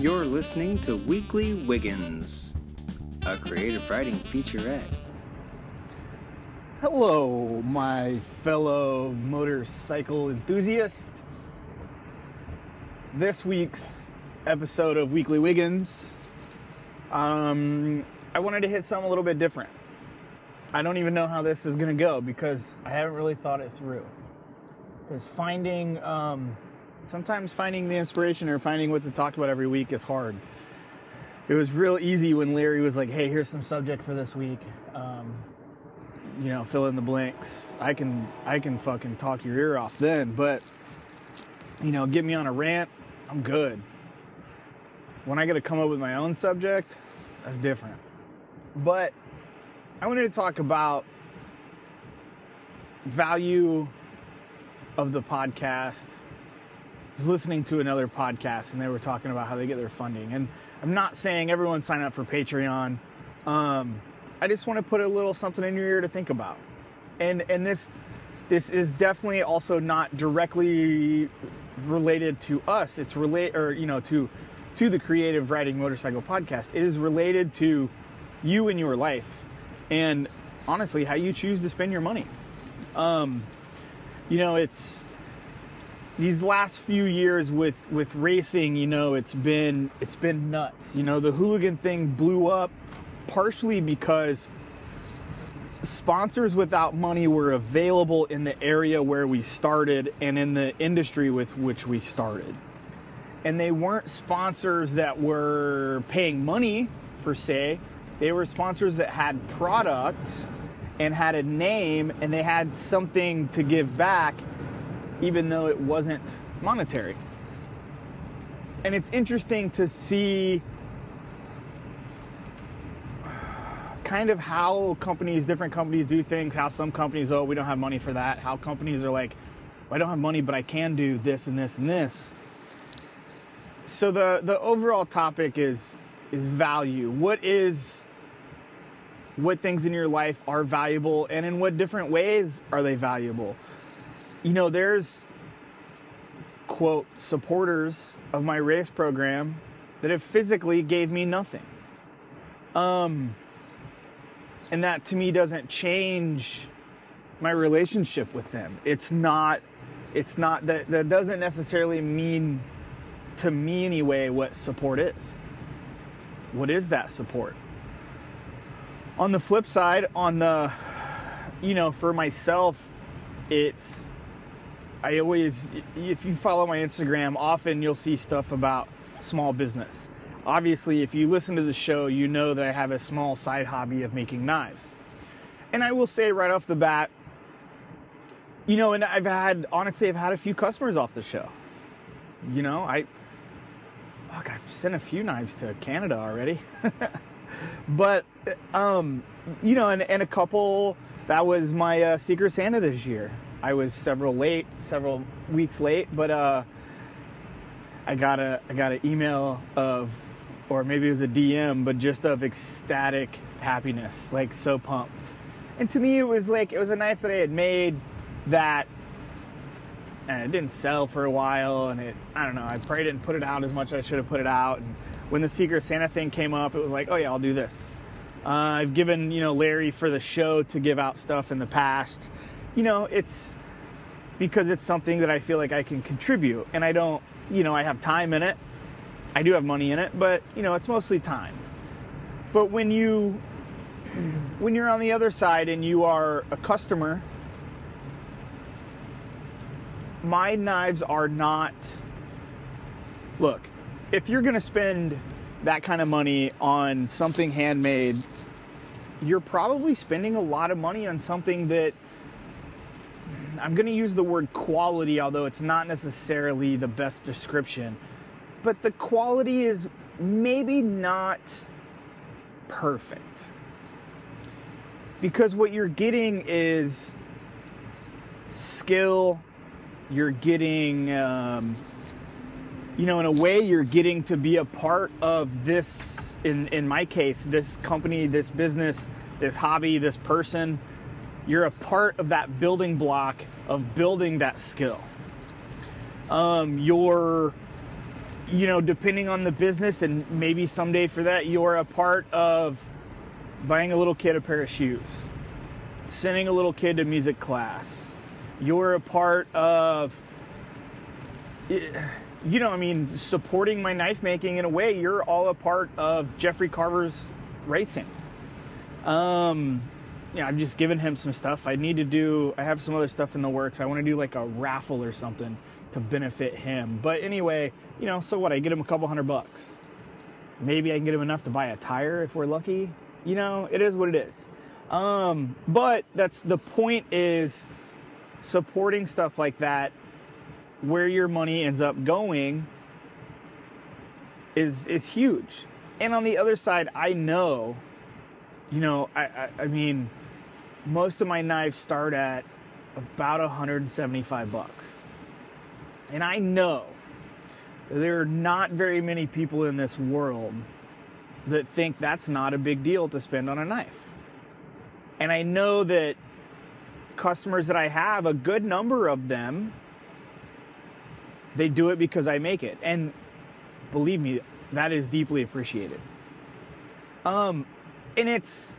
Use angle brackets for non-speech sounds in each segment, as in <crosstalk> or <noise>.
You're listening to Weekly Wiggins, a creative writing featurette. Hello, my fellow motorcycle enthusiast. This week's episode of Weekly Wiggins, um, I wanted to hit something a little bit different. I don't even know how this is going to go because I haven't really thought it through. Because finding, um, sometimes finding the inspiration or finding what to talk about every week is hard. It was real easy when Larry was like, "Hey, here's some subject for this week." Um, you know, fill in the blanks. I can I can fucking talk your ear off then, but you know, get me on a rant, I'm good. When I got to come up with my own subject, that's different. But I wanted to talk about value of the podcast. Was listening to another podcast and they were talking about how they get their funding. And I'm not saying everyone sign up for Patreon. Um, I just want to put a little something in your ear to think about. And and this this is definitely also not directly related to us. It's relate or you know to to the creative writing motorcycle podcast. It is related to you and your life and honestly how you choose to spend your money. Um you know, it's these last few years with with racing, you know, it's been it's been nuts. You know, the hooligan thing blew up partially because sponsors without money were available in the area where we started and in the industry with which we started. And they weren't sponsors that were paying money per se. They were sponsors that had product and had a name and they had something to give back even though it wasn't monetary. And it's interesting to see kind of how companies, different companies do things, how some companies, oh, we don't have money for that, how companies are like, well, I don't have money, but I can do this and this and this. So the, the overall topic is is value. What is what things in your life are valuable and in what different ways are they valuable? You know, there's quote supporters of my race program that have physically gave me nothing. Um and that to me doesn't change my relationship with them. It's not it's not that that doesn't necessarily mean to me anyway what support is. What is that support? On the flip side, on the you know, for myself, it's I always if you follow my Instagram, often you'll see stuff about small business obviously, if you listen to the show, you know that I have a small side hobby of making knives. And I will say right off the bat, you know, and I've had, honestly, I've had a few customers off the show. You know, I, fuck, I've sent a few knives to Canada already. <laughs> but, um, you know, and, and a couple, that was my uh, Secret Santa this year. I was several late, several weeks late, but, uh, I got a I got an email of or maybe it was a DM, but just of ecstatic happiness, like so pumped. And to me, it was like it was a knife that I had made that, and it didn't sell for a while, and it I don't know. I probably didn't put it out as much as I should have put it out. And when the Secret Santa thing came up, it was like, oh yeah, I'll do this. Uh, I've given you know Larry for the show to give out stuff in the past. You know, it's because it's something that I feel like I can contribute, and I don't. You know, I have time in it I do have money in it, but you know, it's mostly time. But when you when you're on the other side and you are a customer, my knives are not Look, if you're going to spend that kind of money on something handmade, you're probably spending a lot of money on something that I'm going to use the word quality, although it's not necessarily the best description but the quality is maybe not perfect. Because what you're getting is skill, you're getting, um, you know, in a way, you're getting to be a part of this, in, in my case, this company, this business, this hobby, this person. You're a part of that building block of building that skill. Um, you're you know, depending on the business, and maybe someday for that, you're a part of buying a little kid a pair of shoes, sending a little kid to music class. You're a part of, you know, I mean, supporting my knife making in a way. You're all a part of Jeffrey Carver's racing. Um, yeah, I'm just giving him some stuff. I need to do. I have some other stuff in the works. I want to do like a raffle or something to benefit him. But anyway, you know, so what? I get him a couple hundred bucks. Maybe I can get him enough to buy a tire if we're lucky. You know, it is what it is. Um, but that's the point is supporting stuff like that where your money ends up going is is huge. And on the other side, I know, you know, I, I, I mean, most of my knives start at about 175 bucks. And I know there are not very many people in this world that think that's not a big deal to spend on a knife. And I know that customers that I have, a good number of them, they do it because I make it. And believe me, that is deeply appreciated. Um, and it's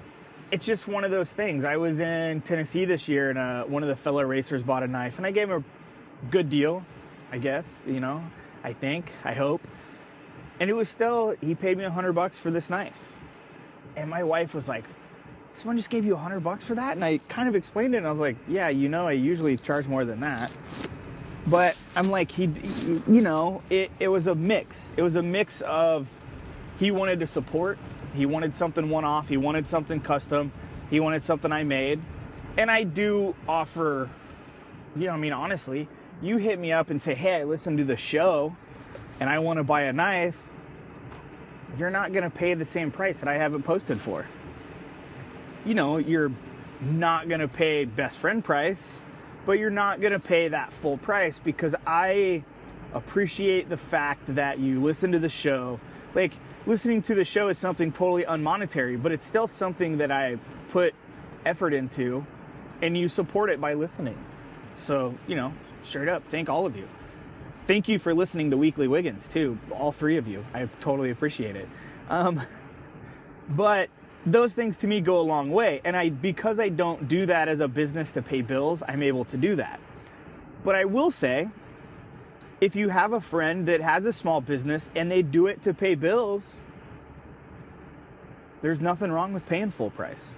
it's just one of those things. I was in Tennessee this year, and uh, one of the fellow racers bought a knife, and I gave him a good deal, I guess. You know, I think, I hope. And it was still he paid me a hundred bucks for this knife, and my wife was like, "Someone just gave you a hundred bucks for that?" And I kind of explained it, and I was like, "Yeah, you know, I usually charge more than that." But I'm like, he, you know, it, it was a mix. It was a mix of he wanted to support, he wanted something one off, he wanted something custom, he wanted something I made. And I do offer, you know, I mean, honestly, you hit me up and say, hey, I listened to the show and I want to buy a knife, you're not going to pay the same price that I have it posted for. You know, you're not going to pay best friend price but you're not going to pay that full price because I appreciate the fact that you listen to the show. Like, listening to the show is something totally unmonetary, but it's still something that I put effort into, and you support it by listening. So, you know, straight up, thank all of you. Thank you for listening to Weekly Wiggins, too, all three of you. I totally appreciate it. Um, <laughs> but those things to me go a long way. And I because I don't do that as a business to pay bills, I'm able to do that. But I will say, if you have a friend that has a small business and they do it to pay bills, there's nothing wrong with paying full price.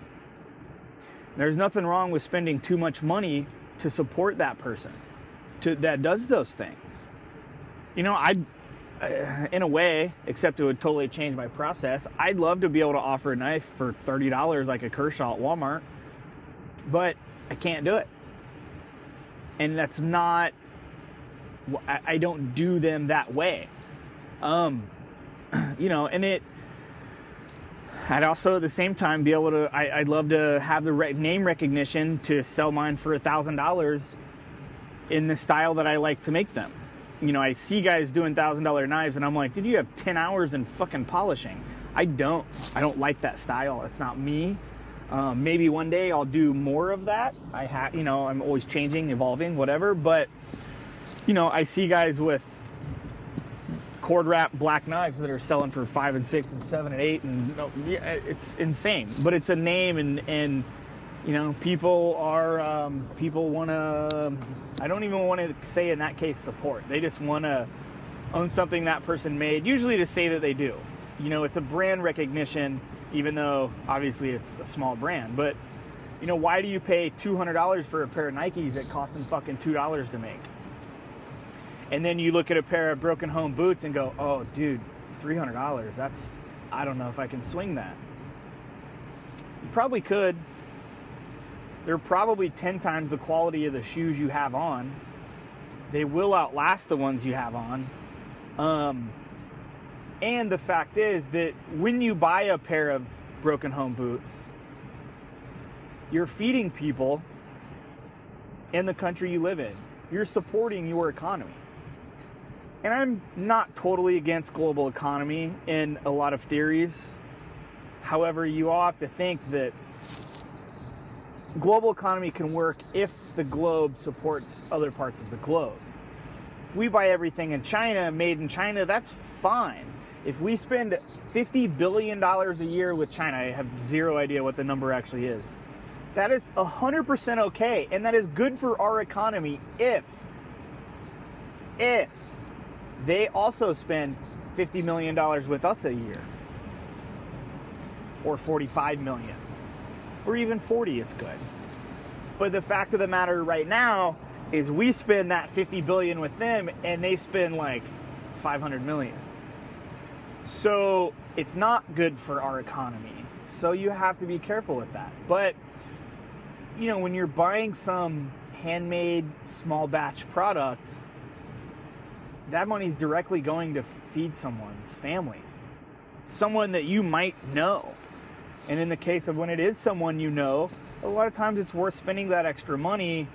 There's nothing wrong with spending too much money to support that person to, that does those things. You know, I uh, in a way, except it would totally change my process. I'd love to be able to offer a knife for thirty dollars like a Kershaw at Walmart, but I can't do it, and that's not. I don't do them that way, um, <clears throat> you know, and it. I'd also at the same time be able to. I, would love to have the name recognition to sell mine for a thousand dollars in the style that I like to make them you know, I see guys doing thousand dollar knives, and I'm like, did you have ten hours in fucking polishing? I don't. I don't like that style. It's not me. Um, maybe one day I'll do more of that. I have, you know, I'm always changing, evolving, whatever. But you know, I see guys with cord wrap black knives that are selling for five and six and seven and eight, and you know, it's insane. But it's a name, and and you know, people are um, people want to. I don't even want to say in that case support. They just want to own something that person made, usually to say that they do. You know, it's a brand recognition, even though obviously it's a small brand. But you know, why do you pay two hundred dollars for a pair of Nikes that cost them fucking two dollars to make? And then you look at a pair of broken home boots and go, "Oh, dude, three hundred dollars. That's I don't know if I can swing that." You probably could they're probably 10 times the quality of the shoes you have on. They will outlast the ones you have on. Um, and the fact is that when you buy a pair of broken home boots, you're feeding people in the country you live in. You're supporting your economy. And I'm not totally against global economy in a lot of theories. However, you all have to think that global economy can work if the globe supports other parts of the globe. if we buy everything in China, made in China, that's fine. If we spend $50 billion a year with China, I have zero idea what the number actually is. That is 100% okay. And that is good for our economy if, if they also spend $50 million with us a year. Or 45 million. Or even 40, it's good. But the fact of the matter right now is we spend that 50 billion with them and they spend like 500 million. So it's not good for our economy. So you have to be careful with that. But you know, when you're buying some handmade small batch product, that money is directly going to feed someone's family. Someone that you might know. And in the case of when it is someone you know, a lot of times it's worth spending that extra money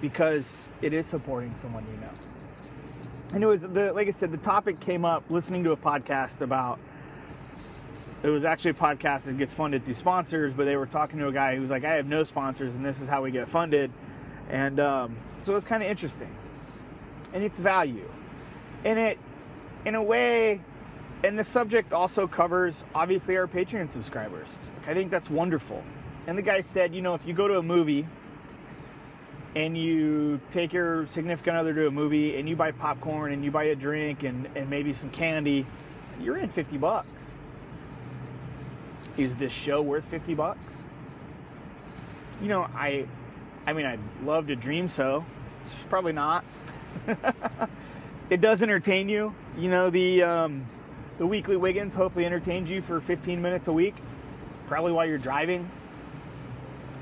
because it is supporting someone you know. And it was the like I said, the topic came up listening to a podcast about it was actually a podcast that gets funded through sponsors, but they were talking to a guy who was like, I have no sponsors and this is how we get funded. And um, so it was kind of interesting. And it's value. And it, in a way, and the subject also covers obviously our Patreon subscribers. I think that's wonderful. And the guy said, you know, if you go to a movie and you take your significant other to a movie and you buy popcorn and you buy a drink and, and maybe some candy, you're in 50 bucks. Is this show worth 50 bucks? You know, I I mean I'd love to dream so. It's probably not. <laughs> it does entertain you. You know, the um, the weekly Wiggins hopefully entertains you for 15 minutes a week, probably while you're driving.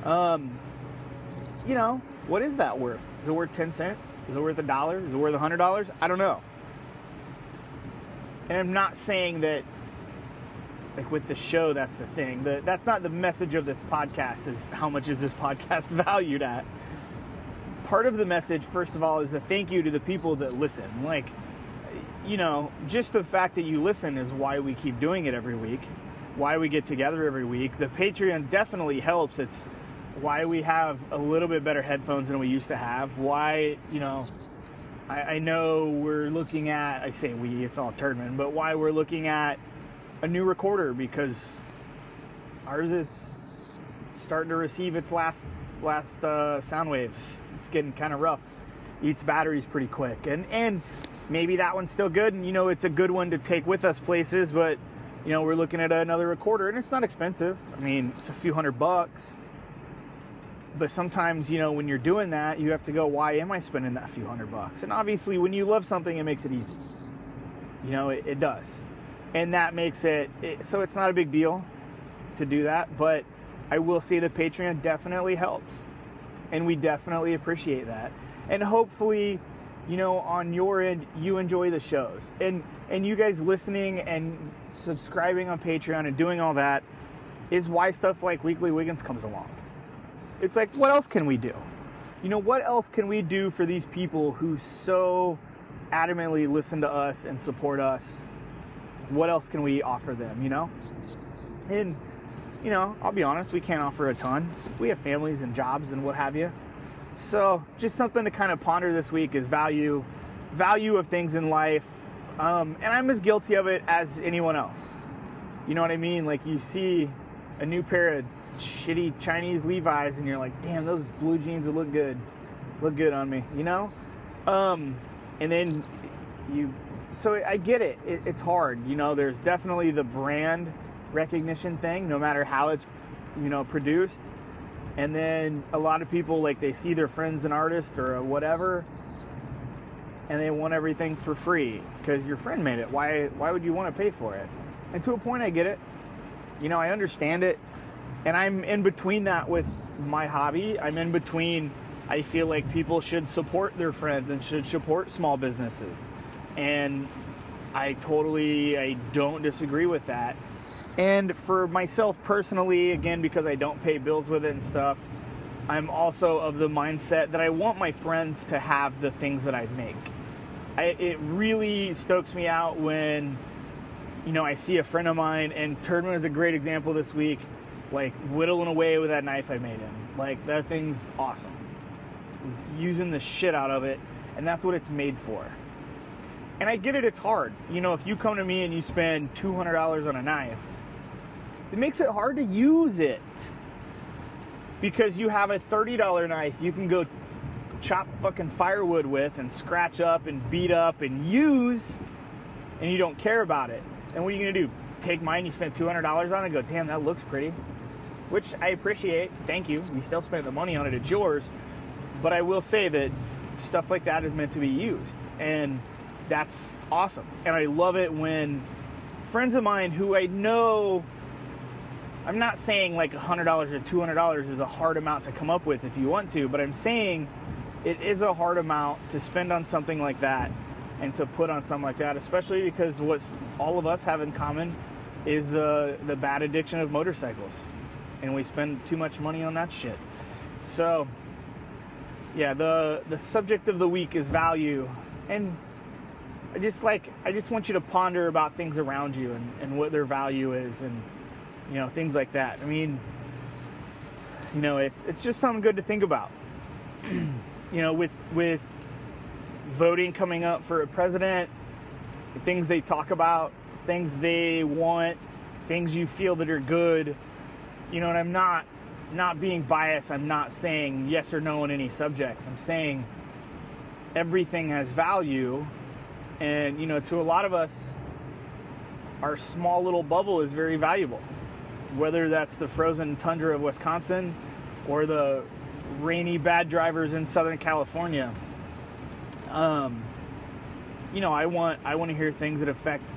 Um, you know, what is that worth? Is it worth 10 cents? Is it worth a dollar? Is it worth a $100? I don't know. And I'm not saying that like with the show that's the thing the, that's not the message of this podcast is how much is this <laughs> podcast valued at part of the message first of all is a thank you to the people that listen. Like you know just the fact that you listen is why we keep doing it every week why we get together every week. The patreon definitely helps. It's why we have a little bit better headphones than we used to have why you know I, I know we're looking at i say we it's all turdman but why we're looking at a new recorder because ours is starting to receive its last last uh, sound waves. It's getting kind of rough. Eats batteries pretty quick, and and maybe that one's still good, and you know it's a good one to take with us places. But you know we're looking at another recorder, and it's not expensive. I mean it's a few hundred bucks. But sometimes you know when you're doing that, you have to go, why am I spending that few hundred bucks? And obviously when you love something, it makes it easy. You know it, it does and that makes it, it so it's not a big deal to do that but i will say the patreon definitely helps and we definitely appreciate that. And hopefully you know on your end you enjoy the shows. And and you guys listening and subscribing on patreon and doing all that is why stuff like weekly wiggins comes along. It's like what else can we do? You know what else can we do for these people who so adamantly listen to us and support us? What else can we offer them, you know? And, you know, I'll be honest, we can't offer a ton. We have families and jobs and what have you. So, just something to kind of ponder this week is value, value of things in life. Um, and I'm as guilty of it as anyone else. You know what I mean? Like, you see a new pair of shitty Chinese Levi's and you're like, damn, those blue jeans would look good. Look good on me, you know? Um, and then you so I get it. it. It's hard. You know, there's definitely the brand recognition thing, no matter how it's, you know, produced. And then a lot of people like they see their friends an artist or whatever, and they want everything for free because your friend made it. Why? Why would you want to pay for it? And to a point, I get it. You know, I understand it, and I'm in between that with my hobby. I'm in between. I feel like people should support their friends and should support small businesses and I totally I don't disagree with that. And for myself personally, again because I don't pay bills with it and stuff, I'm also of the mindset that I want my friends to have the things that I make. I, it really stokes me out when you know I see a friend of mine, and Turdman is a great example this week, like whittling away with that knife I made him. Like that thing's awesome. He's using the shit out of it and that's what it's made for. And I get it, it's hard. You know, if you come to me and you spend $200 on a knife, it makes it hard to use it. Because you have a $30 knife you can go chop fucking firewood with and scratch up and beat up and use, and you don't care about it. And what are you gonna do? Take mine you spent $200 on it and go, damn, that looks pretty. Which I appreciate. Thank you. You still spent the money on it, it's yours. But I will say that stuff like that is meant to be used. And that's awesome. And I love it when friends of mine who I know I'm not saying like $100 or $200 is a hard amount to come up with if you want to, but I'm saying it is a hard amount to spend on something like that and to put on something like that, especially because what all of us have in common is the the bad addiction of motorcycles, and we spend too much money on that shit. So, yeah, the the subject of the week is value, and I just like I just want you to ponder about things around you and, and what their value is, and you know things like that. I mean, you know, it's it's just something good to think about. <clears throat> you know, with with voting coming up for a president, the things they talk about, things they want, things you feel that are good. You know, and I'm not not being biased. I'm not saying yes or no on any subjects. I'm saying everything has value, and you know, to a lot of us, our small little bubble is very valuable. Whether that's the frozen tundra of Wisconsin or the rainy bad drivers in Southern California. Um, you know, I want I want to hear things that affect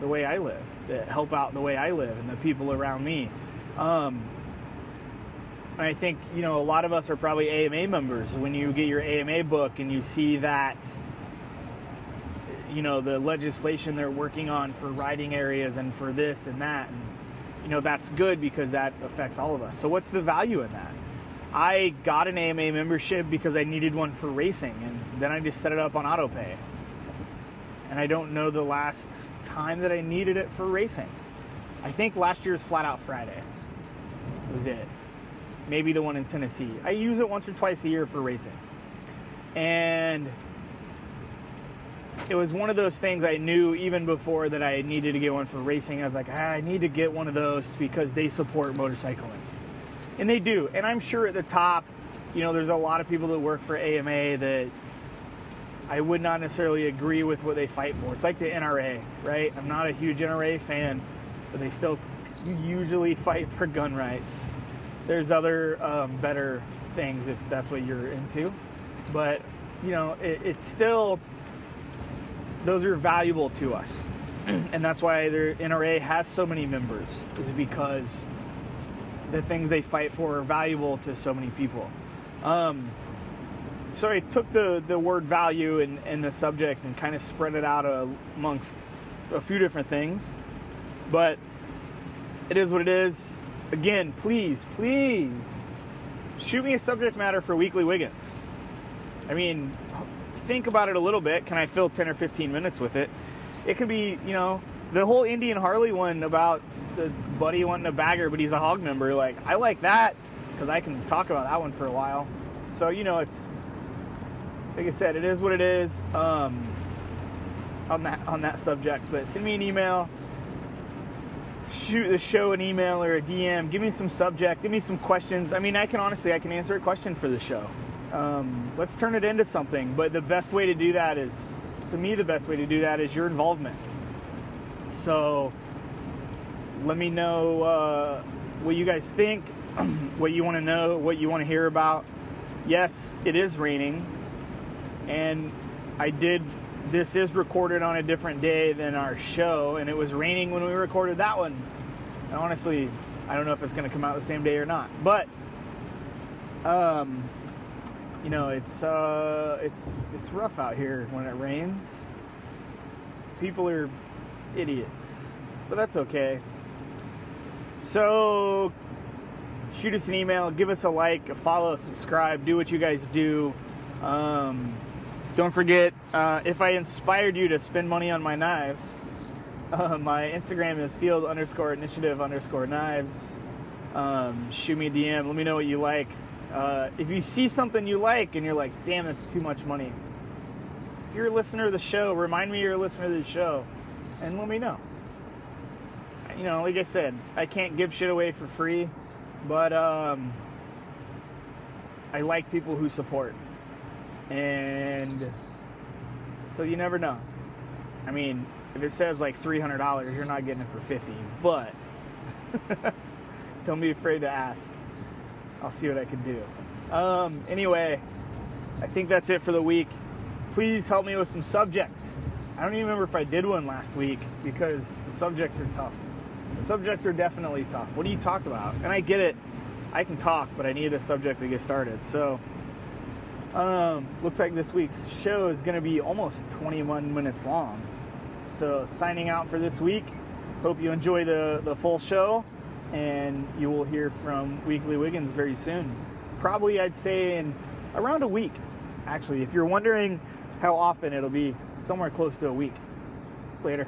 the way I live, that help out the way I live and the people around me. Um, and I think you know a lot of us are probably AMA members. When you get your AMA book and you see that, you know, the legislation they're working on for riding areas and for this and that, and you know that's good because that affects all of us. So what's the value in that? I got an AMA membership because I needed one for racing, and then I just set it up on autopay. And I don't know the last time that I needed it for racing. I think last year's Flat Out Friday was it. Maybe the one in Tennessee. I use it once or twice a year for racing. And it was one of those things I knew even before that I needed to get one for racing. I was like, ah, I need to get one of those because they support motorcycling. And they do. And I'm sure at the top, you know, there's a lot of people that work for AMA that I would not necessarily agree with what they fight for. It's like the NRA, right? I'm not a huge NRA fan, but they still usually <laughs> fight for gun rights. There's other um, better things if that's what you're into. But, you know, it, it's still, those are valuable to us. <clears throat> and that's why their NRA has so many members, is because the things they fight for are valuable to so many people. Um, so I took the, the word value and, and the subject and kind of spread it out amongst a few different things. But it is what it is. Again, please, please shoot me a subject matter for Weekly Wiggins. I mean, think about it a little bit. Can I fill 10 or 15 minutes with it? It could be, you know, the whole Indian Harley one about the buddy wanting a bagger, but he's a hog member. Like I like that because I can talk about that one for a while. So you know, it's like I said, it is what it is um, on that on that subject. But send me an email, shoot the show an email or a DM. Give me some subject. Give me some questions. I mean, I can honestly, I can answer a question for the show. Um, let's turn it into something. But the best way to do that is, to me, the best way to do that is your involvement. So let me know uh, what you guys think, <clears throat> what you want to know, what you want to hear about. Yes, it is raining, and I did. This is recorded on a different day than our show, and it was raining when we recorded that one. And honestly, I don't know if it's going to come out the same day or not, but um, you know, it's uh, it's it's rough out here when it rains. People are idiots, but that's okay. So, shoot us an email, give us a like, a follow, subscribe, do what you guys do. Um, don't forget, uh, if I inspired you to spend money on my knives, <laughs> uh, my Instagram is field underscore initiative underscore knives. Um, shoot me a DM, let me know what you like. Uh, if you see something you like and you're like, damn, that's too much money, if you're a listener of the show, remind me you're a listener of the show, and let me know. You know, like I said, I can't give shit away for free, but um, I like people who support, and so you never know. I mean, if it says like three hundred dollars, you're not getting it for fifty, but <laughs> don't be afraid to ask. I'll see what I can do. Um, anyway, I think that's it for the week. Please help me with some subjects. I don't even remember if I did one last week because the subjects are tough. The subjects are definitely tough. What do you talk about? And I get it. I can talk, but I need a subject to get started. So, um, looks like this week's show is going to be almost 21 minutes long. So, signing out for this week. Hope you enjoy the, the full show, and you will hear from Weekly Wiggins very soon. Probably, I'd say, in around a week. Actually, if you're wondering how often it'll be, somewhere close to a week. Later.